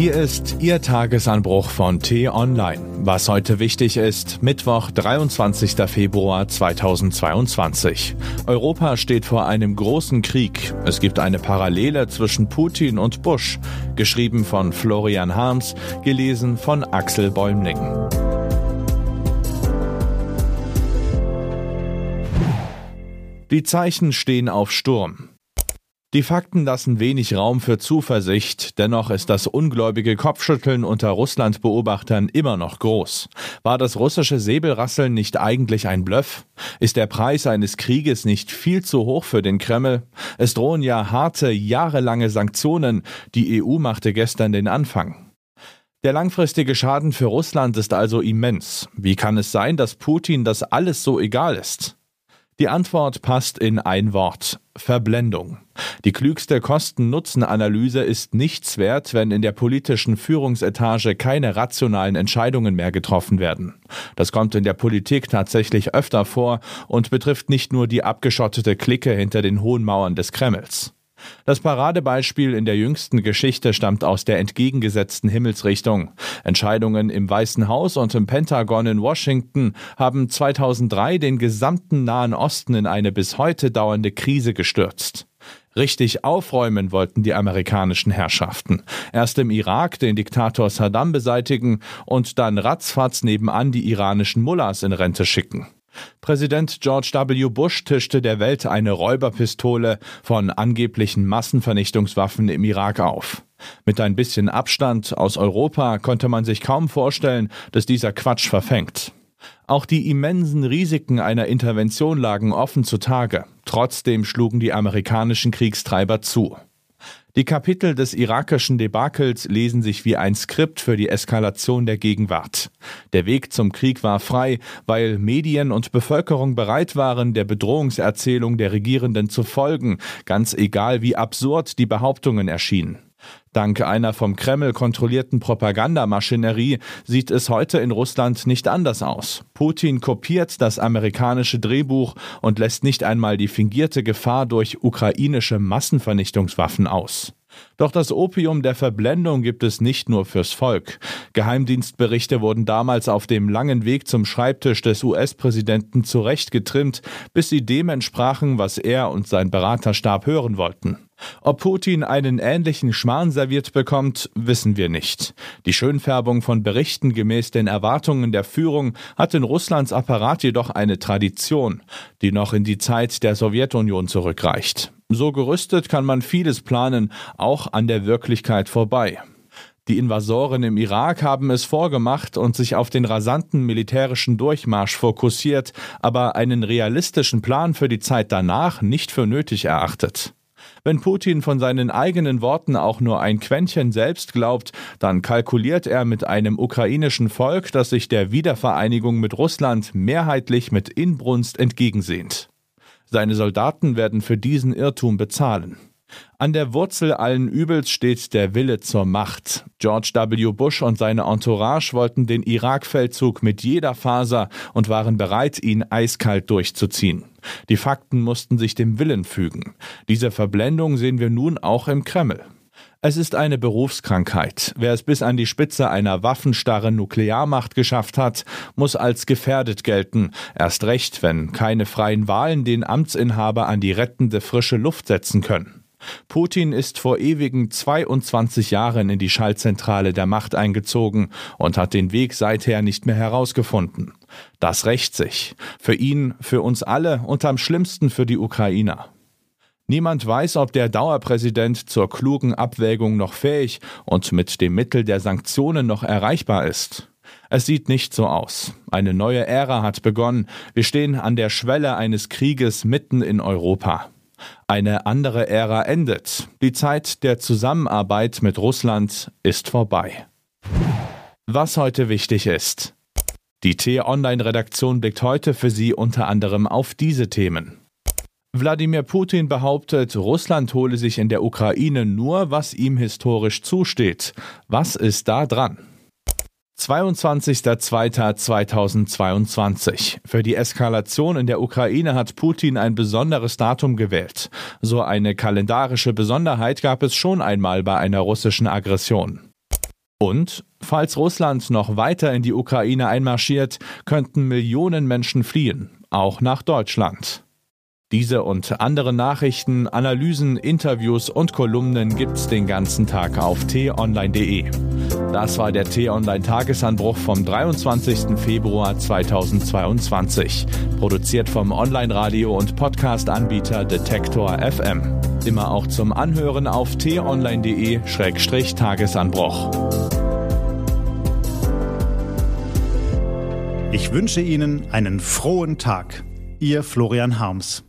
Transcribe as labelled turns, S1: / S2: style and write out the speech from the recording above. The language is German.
S1: Hier ist Ihr Tagesanbruch von T-Online. Was heute wichtig ist, Mittwoch, 23. Februar 2022. Europa steht vor einem großen Krieg. Es gibt eine Parallele zwischen Putin und Bush. Geschrieben von Florian Harms, gelesen von Axel Bäumling. Die Zeichen stehen auf Sturm. Die Fakten lassen wenig Raum für Zuversicht, dennoch ist das ungläubige Kopfschütteln unter Russland-Beobachtern immer noch groß. War das russische Säbelrasseln nicht eigentlich ein Bluff? Ist der Preis eines Krieges nicht viel zu hoch für den Kreml? Es drohen ja harte, jahrelange Sanktionen. Die EU machte gestern den Anfang. Der langfristige Schaden für Russland ist also immens. Wie kann es sein, dass Putin das alles so egal ist? Die Antwort passt in ein Wort. Verblendung. Die klügste Kosten-Nutzen-Analyse ist nichts wert, wenn in der politischen Führungsetage keine rationalen Entscheidungen mehr getroffen werden. Das kommt in der Politik tatsächlich öfter vor und betrifft nicht nur die abgeschottete Clique hinter den hohen Mauern des Kremls. Das Paradebeispiel in der jüngsten Geschichte stammt aus der entgegengesetzten Himmelsrichtung. Entscheidungen im Weißen Haus und im Pentagon in Washington haben 2003 den gesamten Nahen Osten in eine bis heute dauernde Krise gestürzt. Richtig aufräumen wollten die amerikanischen Herrschaften. Erst im Irak den Diktator Saddam beseitigen und dann ratzfatz nebenan die iranischen Mullahs in Rente schicken. Präsident George W. Bush tischte der Welt eine Räuberpistole von angeblichen Massenvernichtungswaffen im Irak auf. Mit ein bisschen Abstand aus Europa konnte man sich kaum vorstellen, dass dieser Quatsch verfängt. Auch die immensen Risiken einer Intervention lagen offen zutage. Trotzdem schlugen die amerikanischen Kriegstreiber zu. Die Kapitel des irakischen Debakels lesen sich wie ein Skript für die Eskalation der Gegenwart. Der Weg zum Krieg war frei, weil Medien und Bevölkerung bereit waren, der Bedrohungserzählung der Regierenden zu folgen, ganz egal wie absurd die Behauptungen erschienen. Dank einer vom Kreml kontrollierten Propagandamaschinerie sieht es heute in Russland nicht anders aus. Putin kopiert das amerikanische Drehbuch und lässt nicht einmal die fingierte Gefahr durch ukrainische Massenvernichtungswaffen aus. Doch das Opium der Verblendung gibt es nicht nur fürs Volk. Geheimdienstberichte wurden damals auf dem langen Weg zum Schreibtisch des US-Präsidenten zurechtgetrimmt, bis sie dem entsprachen, was er und sein Beraterstab hören wollten. Ob Putin einen ähnlichen Schmarrn serviert bekommt, wissen wir nicht. Die Schönfärbung von Berichten gemäß den Erwartungen der Führung hat in Russlands Apparat jedoch eine Tradition, die noch in die Zeit der Sowjetunion zurückreicht. So gerüstet kann man vieles planen, auch an der Wirklichkeit vorbei. Die Invasoren im Irak haben es vorgemacht und sich auf den rasanten militärischen Durchmarsch fokussiert, aber einen realistischen Plan für die Zeit danach nicht für nötig erachtet. Wenn Putin von seinen eigenen Worten auch nur ein Quäntchen selbst glaubt, dann kalkuliert er mit einem ukrainischen Volk, das sich der Wiedervereinigung mit Russland mehrheitlich mit Inbrunst entgegensehnt. Seine Soldaten werden für diesen Irrtum bezahlen. An der Wurzel allen Übels steht der Wille zur Macht. George W. Bush und seine Entourage wollten den Irakfeldzug mit jeder Faser und waren bereit, ihn eiskalt durchzuziehen. Die Fakten mussten sich dem Willen fügen. Diese Verblendung sehen wir nun auch im Kreml. Es ist eine Berufskrankheit. Wer es bis an die Spitze einer waffenstarren Nuklearmacht geschafft hat, muss als gefährdet gelten. Erst recht, wenn keine freien Wahlen den Amtsinhaber an die rettende frische Luft setzen können. Putin ist vor ewigen 22 Jahren in die Schaltzentrale der Macht eingezogen und hat den Weg seither nicht mehr herausgefunden. Das rächt sich. Für ihn, für uns alle und am schlimmsten für die Ukrainer. Niemand weiß, ob der Dauerpräsident zur klugen Abwägung noch fähig und mit dem Mittel der Sanktionen noch erreichbar ist. Es sieht nicht so aus. Eine neue Ära hat begonnen. Wir stehen an der Schwelle eines Krieges mitten in Europa. Eine andere Ära endet. Die Zeit der Zusammenarbeit mit Russland ist vorbei. Was heute wichtig ist. Die T-Online-Redaktion blickt heute für Sie unter anderem auf diese Themen. Wladimir Putin behauptet, Russland hole sich in der Ukraine nur, was ihm historisch zusteht. Was ist da dran? 22.02.2022. Für die Eskalation in der Ukraine hat Putin ein besonderes Datum gewählt. So eine kalendarische Besonderheit gab es schon einmal bei einer russischen Aggression. Und falls Russland noch weiter in die Ukraine einmarschiert, könnten Millionen Menschen fliehen, auch nach Deutschland. Diese und andere Nachrichten, Analysen, Interviews und Kolumnen gibt's den ganzen Tag auf t-online.de. Das war der T-Online Tagesanbruch vom 23. Februar 2022, produziert vom Online-Radio und Podcast-Anbieter Detektor FM. Immer auch zum Anhören auf t-online.de-tagesanbruch.
S2: Ich wünsche Ihnen einen frohen Tag. Ihr Florian Harms.